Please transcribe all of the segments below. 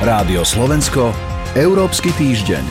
Rádio Slovensko, Európsky týždeň.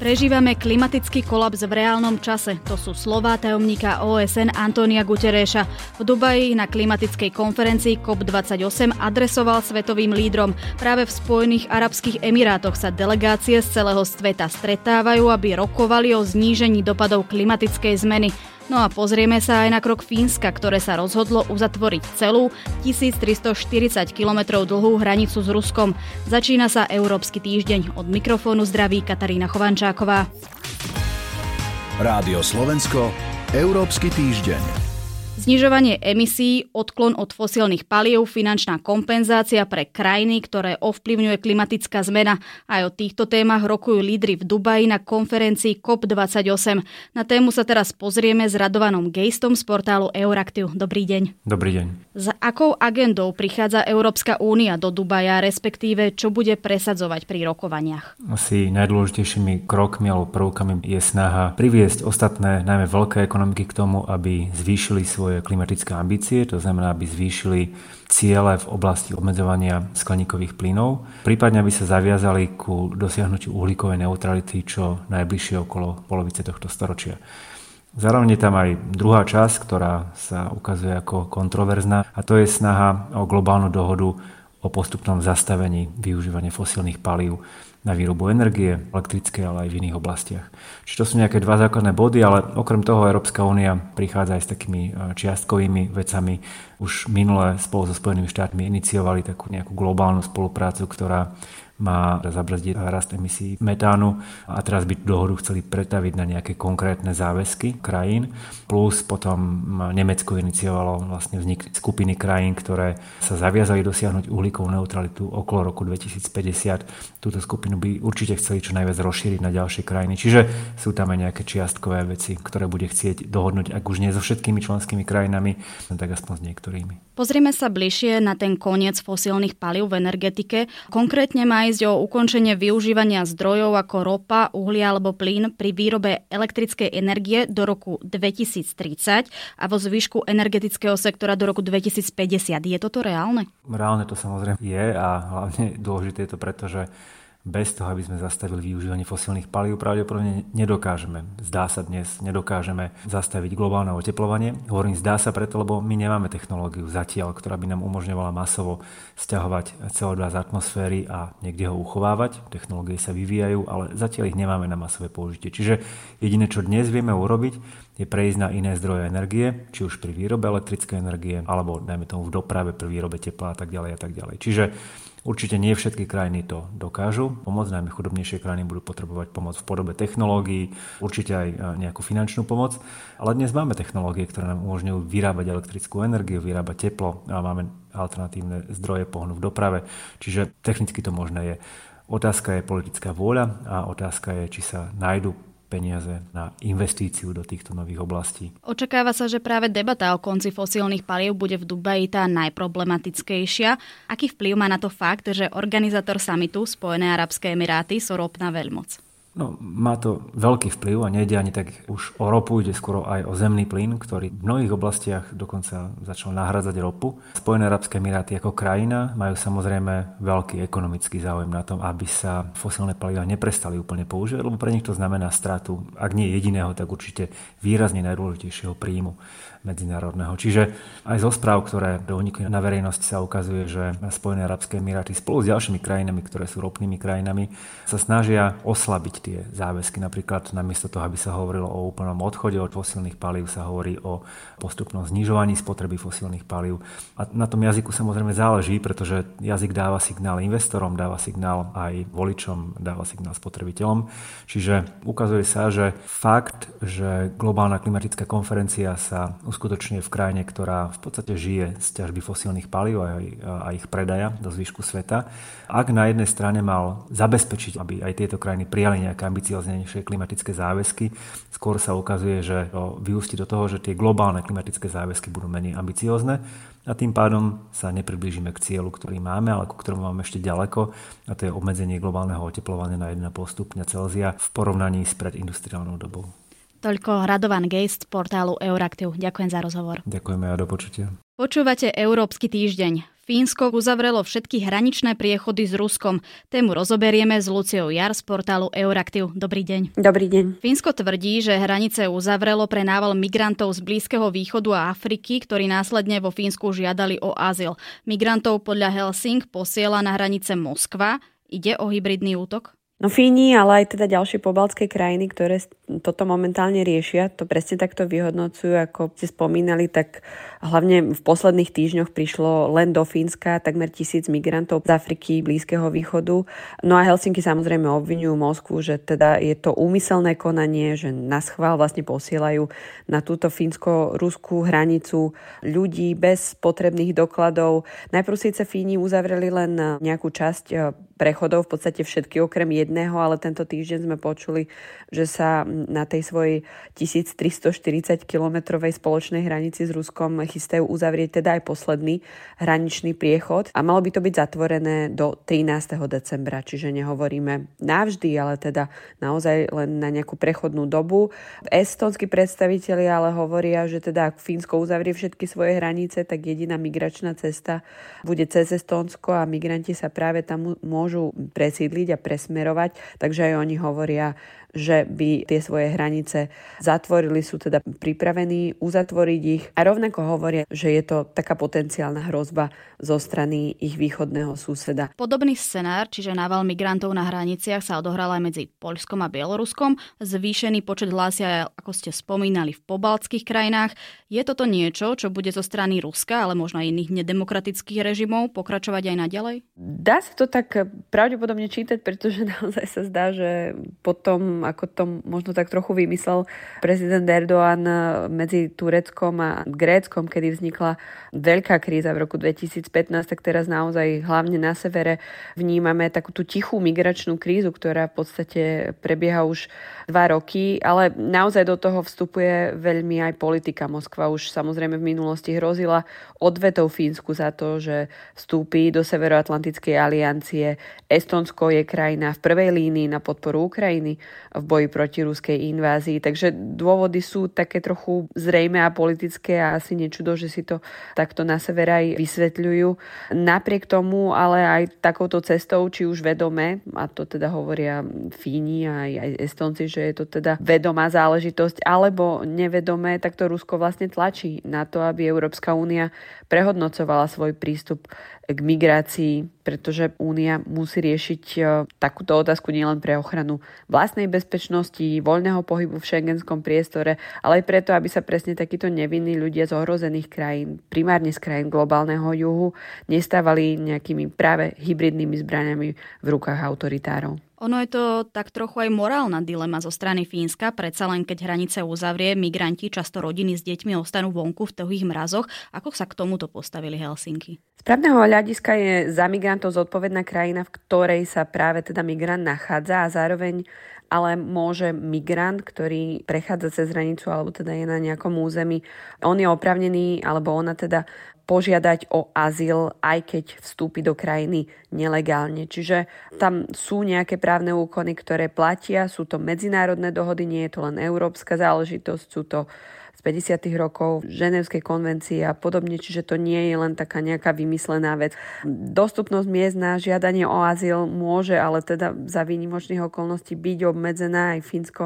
Prežívame klimatický kolaps v reálnom čase. To sú slová tajomníka OSN Antonia Gutereša. V Dubaji na klimatickej konferencii COP28 adresoval svetovým lídrom. Práve v Spojených Arabských Emirátoch sa delegácie z celého sveta stretávajú, aby rokovali o znížení dopadov klimatickej zmeny. No a pozrieme sa aj na krok Fínska, ktoré sa rozhodlo uzatvoriť celú 1340 km dlhú hranicu s Ruskom. Začína sa Európsky týždeň. Od mikrofónu zdraví Katarína Chovančáková. Rádio Slovensko, Európsky týždeň. Znižovanie emisí, odklon od fosílnych palív, finančná kompenzácia pre krajiny, ktoré ovplyvňuje klimatická zmena. Aj o týchto témach rokujú lídry v Dubaji na konferencii COP28. Na tému sa teraz pozrieme s Radovanom Gejstom z portálu Euraktiv. Dobrý deň. Dobrý deň. S akou agendou prichádza Európska únia do Dubaja, respektíve čo bude presadzovať pri rokovaniach? Asi najdôležitejšími krokmi alebo prvkami je snaha priviesť ostatné, najmä veľké ekonomiky k tomu, aby zvýšili svoje svoje klimatické ambície, to znamená, aby zvýšili ciele v oblasti obmedzovania skleníkových plynov, prípadne aby sa zaviazali ku dosiahnutiu uhlíkovej neutrality čo najbližšie okolo polovice tohto storočia. Zároveň je tam aj druhá časť, ktorá sa ukazuje ako kontroverzná a to je snaha o globálnu dohodu o postupnom zastavení využívania fosílnych palív na výrobu energie, elektrické, ale aj v iných oblastiach. Čiže to sú nejaké dva základné body, ale okrem toho Európska únia prichádza aj s takými e, čiastkovými vecami. Už minule spolu so Spojenými štátmi iniciovali takú nejakú globálnu spoluprácu, ktorá má zabrzdiť rast emisí metánu a teraz by dohodu chceli pretaviť na nejaké konkrétne záväzky krajín. Plus potom Nemecko iniciovalo vlastne vznik skupiny krajín, ktoré sa zaviazali dosiahnuť uhlíkovú neutralitu okolo roku 2050. Túto skupinu by určite chceli čo najviac rozšíriť na ďalšie krajiny. Čiže sú tam aj nejaké čiastkové veci, ktoré bude chcieť dohodnúť, ak už nie so všetkými členskými krajinami, tak aspoň s niektorými. Pozrieme sa bližšie na ten koniec fosílnych palív v energetike. Konkrétne má ísť o ukončenie využívania zdrojov ako ropa, uhlia alebo plyn pri výrobe elektrickej energie do roku 2030 a vo zvyšku energetického sektora do roku 2050. Je toto reálne? Reálne to samozrejme je a hlavne dôležité je to preto, že bez toho, aby sme zastavili využívanie fosílnych palív, pravdepodobne nedokážeme. Zdá sa dnes, nedokážeme zastaviť globálne oteplovanie. Hovorím zdá sa preto, lebo my nemáme technológiu zatiaľ, ktorá by nám umožňovala masovo stiahovať CO2 z atmosféry a niekde ho uchovávať. Technológie sa vyvíjajú, ale zatiaľ ich nemáme na masové použitie. Čiže jediné, čo dnes vieme urobiť, je prejsť na iné zdroje energie, či už pri výrobe elektrickej energie, alebo dajme tomu v doprave pri výrobe tepla a tak ďalej a tak ďalej. Čiže Určite nie všetky krajiny to dokážu pomôcť, najmä chudobnejšie krajiny budú potrebovať pomoc v podobe technológií, určite aj e, nejakú finančnú pomoc, ale dnes máme technológie, ktoré nám umožňujú vyrábať elektrickú energiu, vyrábať teplo a máme alternatívne zdroje pohnu v doprave, čiže technicky to možné je. Otázka je politická vôľa a otázka je, či sa nájdu peniaze na investíciu do týchto nových oblastí. Očakáva sa, že práve debata o konci fosílnych palív bude v Dubaji tá najproblematickejšia. Aký vplyv má na to fakt, že organizátor samitu Spojené arabské emiráty sú ropná veľmoc? No, má to veľký vplyv a nejde ani tak už o ropu, ide skoro aj o zemný plyn, ktorý v mnohých oblastiach dokonca začal nahradzať ropu. Spojené arabské emiráty ako krajina majú samozrejme veľký ekonomický záujem na tom, aby sa fosilné paliva neprestali úplne používať, lebo pre nich to znamená stratu, ak nie jediného, tak určite výrazne najdôležitejšieho príjmu medzinárodného. Čiže aj zo správ, ktoré donikli na verejnosť sa ukazuje, že Spojené arabské emiráty spolu s ďalšími krajinami, ktoré sú ropnými krajinami, sa snažia oslabiť tie záväzky. Napríklad namiesto toho, aby sa hovorilo o úplnom odchode od fosílnych palív, sa hovorí o postupnom znižovaní spotreby fosílnych palív. A na tom jazyku samozrejme záleží, pretože jazyk dáva signál investorom, dáva signál aj voličom, dáva signál spotrebiteľom. Čiže ukazuje sa, že fakt, že globálna klimatická konferencia sa uskutočňuje v krajine, ktorá v podstate žije z ťažby fosílnych palív a, a ich predaja do zvyšku sveta. Ak na jednej strane mal zabezpečiť, aby aj tieto krajiny prijali nejaké ambicioznejšie klimatické záväzky, skôr sa ukazuje, že vyústi do toho, že tie globálne klimatické záväzky budú menej ambiciozne a tým pádom sa nepriblížime k cieľu, ktorý máme, ale ku ktorému máme ešte ďaleko a to je obmedzenie globálneho oteplovania na 1,5 stupňa Celzia v porovnaní s predindustriálnou dobou. Toľko Radovan Geist portálu Euraktiv. Ďakujem za rozhovor. Ďakujeme a do počutia. Počúvate Európsky týždeň. Fínsko uzavrelo všetky hraničné priechody s Ruskom. Tému rozoberieme s Luciou Jar z portálu Euraktiv. Dobrý deň. Dobrý deň. Fínsko tvrdí, že hranice uzavrelo pre nával migrantov z Blízkeho východu a Afriky, ktorí následne vo Fínsku žiadali o azyl. Migrantov podľa Helsing posiela na hranice Moskva. Ide o hybridný útok? No Fíni, ale aj teda ďalšie pobaltské krajiny, ktoré toto momentálne riešia, to presne takto vyhodnocujú, ako ste spomínali, tak hlavne v posledných týždňoch prišlo len do Fínska takmer tisíc migrantov z Afriky, Blízkeho východu. No a Helsinky samozrejme obvinujú Moskvu, že teda je to úmyselné konanie, že na schvál vlastne posielajú na túto fínsko-ruskú hranicu ľudí bez potrebných dokladov. Najprv síce Fíni uzavreli len nejakú časť prechodov, v podstate všetky okrem jedného, ale tento týždeň sme počuli, že sa na tej svojej 1340 kilometrovej spoločnej hranici s Ruskom chystajú uzavrieť teda aj posledný hraničný priechod a malo by to byť zatvorené do 13. decembra, čiže nehovoríme navždy, ale teda naozaj len na nejakú prechodnú dobu. Estonskí predstavitelia ale hovoria, že teda ak Fínsko uzavrie všetky svoje hranice, tak jediná migračná cesta bude cez Estonsko a migranti sa práve tam môžu môžu presídliť a presmerovať, takže aj oni hovoria, že by tie svoje hranice zatvorili, sú teda pripravení uzatvoriť ich a rovnako hovoria, že je to taká potenciálna hrozba zo strany ich východného suseda. Podobný scenár, čiže nával migrantov na hraniciach sa odohral aj medzi Poľskom a Bieloruskom. Zvýšený počet hlásia, ako ste spomínali, v pobaltských krajinách. Je toto niečo, čo bude zo strany Ruska, ale možno aj iných nedemokratických režimov pokračovať aj naďalej? Dá sa to tak pravdepodobne čítať, pretože naozaj sa zdá, že potom ako to možno tak trochu vymyslel prezident Erdoğan eh, medzi Tureckom a Gréckom, kedy vznikla veľká kríza v roku 2015, tak teraz naozaj hlavne na severe vnímame takú tú tichú migračnú krízu, ktorá v podstate prebieha už dva roky, ale naozaj do toho vstupuje veľmi aj politika. Moskva už samozrejme v minulosti hrozila odvetou Fínsku za to, že vstúpi do Severoatlantickej aliancie. Estonsko je krajina v prvej línii na podporu Ukrajiny v boji proti ruskej invázii. Takže dôvody sú také trochu zrejme a politické a asi nečudo, že si to takto na sever aj vysvetľujú. Napriek tomu ale aj takouto cestou, či už vedome, a to teda hovoria Fíni a aj Estonci, že je to teda vedomá záležitosť, alebo nevedomé, tak to Rusko vlastne tlačí na to, aby Európska únia prehodnocovala svoj prístup k migrácii, pretože Únia musí riešiť e, takúto otázku nielen pre ochranu vlastnej bezpečnosti, voľného pohybu v šengenskom priestore, ale aj preto, aby sa presne takíto nevinní ľudia z ohrozených krajín, primárne z krajín globálneho juhu, nestávali nejakými práve hybridnými zbraniami v rukách autoritárov. Ono je to tak trochu aj morálna dilema zo strany Fínska, predsa len keď hranice uzavrie, migranti, často rodiny s deťmi ostanú vonku v tuhých mrazoch. Ako sa k tomuto postavili Helsinky? Z právneho hľadiska je za migrantov zodpovedná krajina, v ktorej sa práve teda migrant nachádza a zároveň ale môže migrant, ktorý prechádza cez hranicu alebo teda je na nejakom území, on je opravnený alebo ona teda požiadať o azyl, aj keď vstúpi do krajiny nelegálne. Čiže tam sú nejaké právne úkony, ktoré platia, sú to medzinárodné dohody, nie je to len európska záležitosť, sú to z 50. rokov Ženevskej konvencie a podobne, čiže to nie je len taká nejaká vymyslená vec. Dostupnosť miest na žiadanie o azyl môže ale teda za výnimočných okolností byť obmedzená aj Fínsko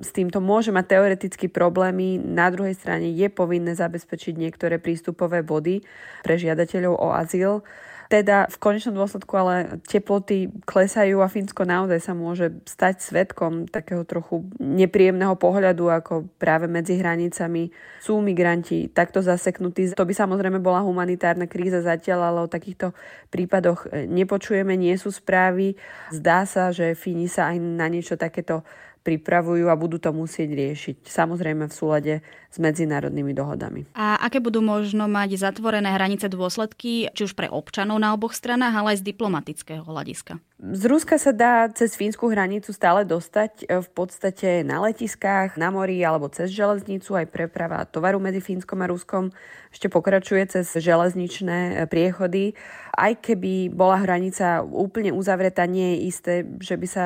s týmto môže mať teoreticky problémy. Na druhej strane je povinné zabezpečiť niektoré prístupové body pre žiadateľov o azyl. Teda v konečnom dôsledku ale teploty klesajú a Fínsko naozaj sa môže stať svetkom takého trochu nepríjemného pohľadu, ako práve medzi hranicami sú migranti takto zaseknutí. To by samozrejme bola humanitárna kríza zatiaľ, ale o takýchto prípadoch nepočujeme, nie sú správy. Zdá sa, že Fíni sa aj na niečo takéto pripravujú a budú to musieť riešiť. Samozrejme v súlade s medzinárodnými dohodami. A aké budú možno mať zatvorené hranice dôsledky, či už pre občanov na oboch stranách, ale aj z diplomatického hľadiska? Z Ruska sa dá cez fínsku hranicu stále dostať e, v podstate na letiskách, na mori alebo cez železnicu. Aj preprava tovaru medzi Fínskom a Ruskom ešte pokračuje cez železničné e, priechody. Aj keby bola hranica úplne uzavretá, nie je isté, že by sa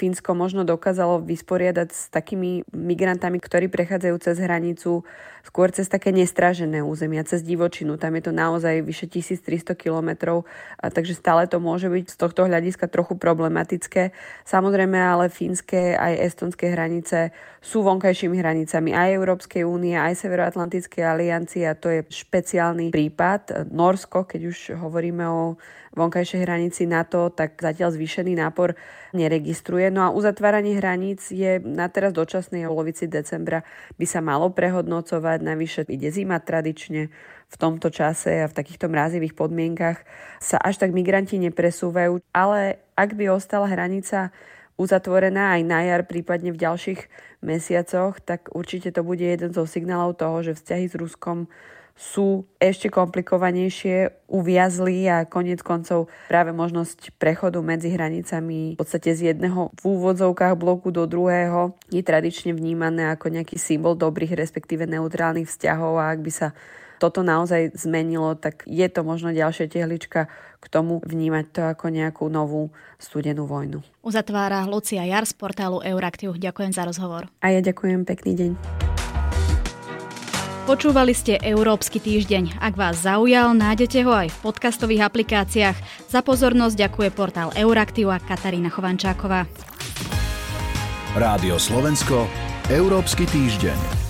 Fínsko možno dokázalo vysporiadať s takými migrantami, ktorí prechádzajú cez hranicu skôr cez také nestražené územia, cez divočinu. Tam je to naozaj vyše 1300 kilometrov, takže stále to môže byť z tohto hľadiska trochu problematické. Samozrejme ale fínske aj estonské hranice sú vonkajšími hranicami aj Európskej únie, aj Severoatlantickej aliancie a to je špeciálny prípad. Norsko, keď už hovoríme o vonkajšej hranici NATO, tak zatiaľ zvýšený nápor neregistruje. No a uzatváranie hraníc je na teraz dočasnej polovici decembra by sa malo prehodnocovať. Navyše ide zima tradične v tomto čase a v takýchto mrazivých podmienkach sa až tak migranti nepresúvajú, ale ak by ostala hranica uzatvorená aj na jar, prípadne v ďalších mesiacoch, tak určite to bude jeden zo signálov toho, že vzťahy s Ruskom sú ešte komplikovanejšie, uviazli a konec koncov práve možnosť prechodu medzi hranicami v podstate z jedného v úvodzovkách bloku do druhého je tradične vnímané ako nejaký symbol dobrých respektíve neutrálnych vzťahov a ak by sa toto naozaj zmenilo, tak je to možno ďalšia tehlička k tomu vnímať to ako nejakú novú studenú vojnu. Uzatvára Lucia Jar z portálu Euraktiv. Ďakujem za rozhovor. A ja ďakujem, pekný deň. Počúvali ste Európsky týždeň. Ak vás zaujal, nájdete ho aj v podcastových aplikáciách. Za pozornosť ďakuje portál Euraktiv a Katarína Chovančáková. Rádio Slovensko, Európsky týždeň.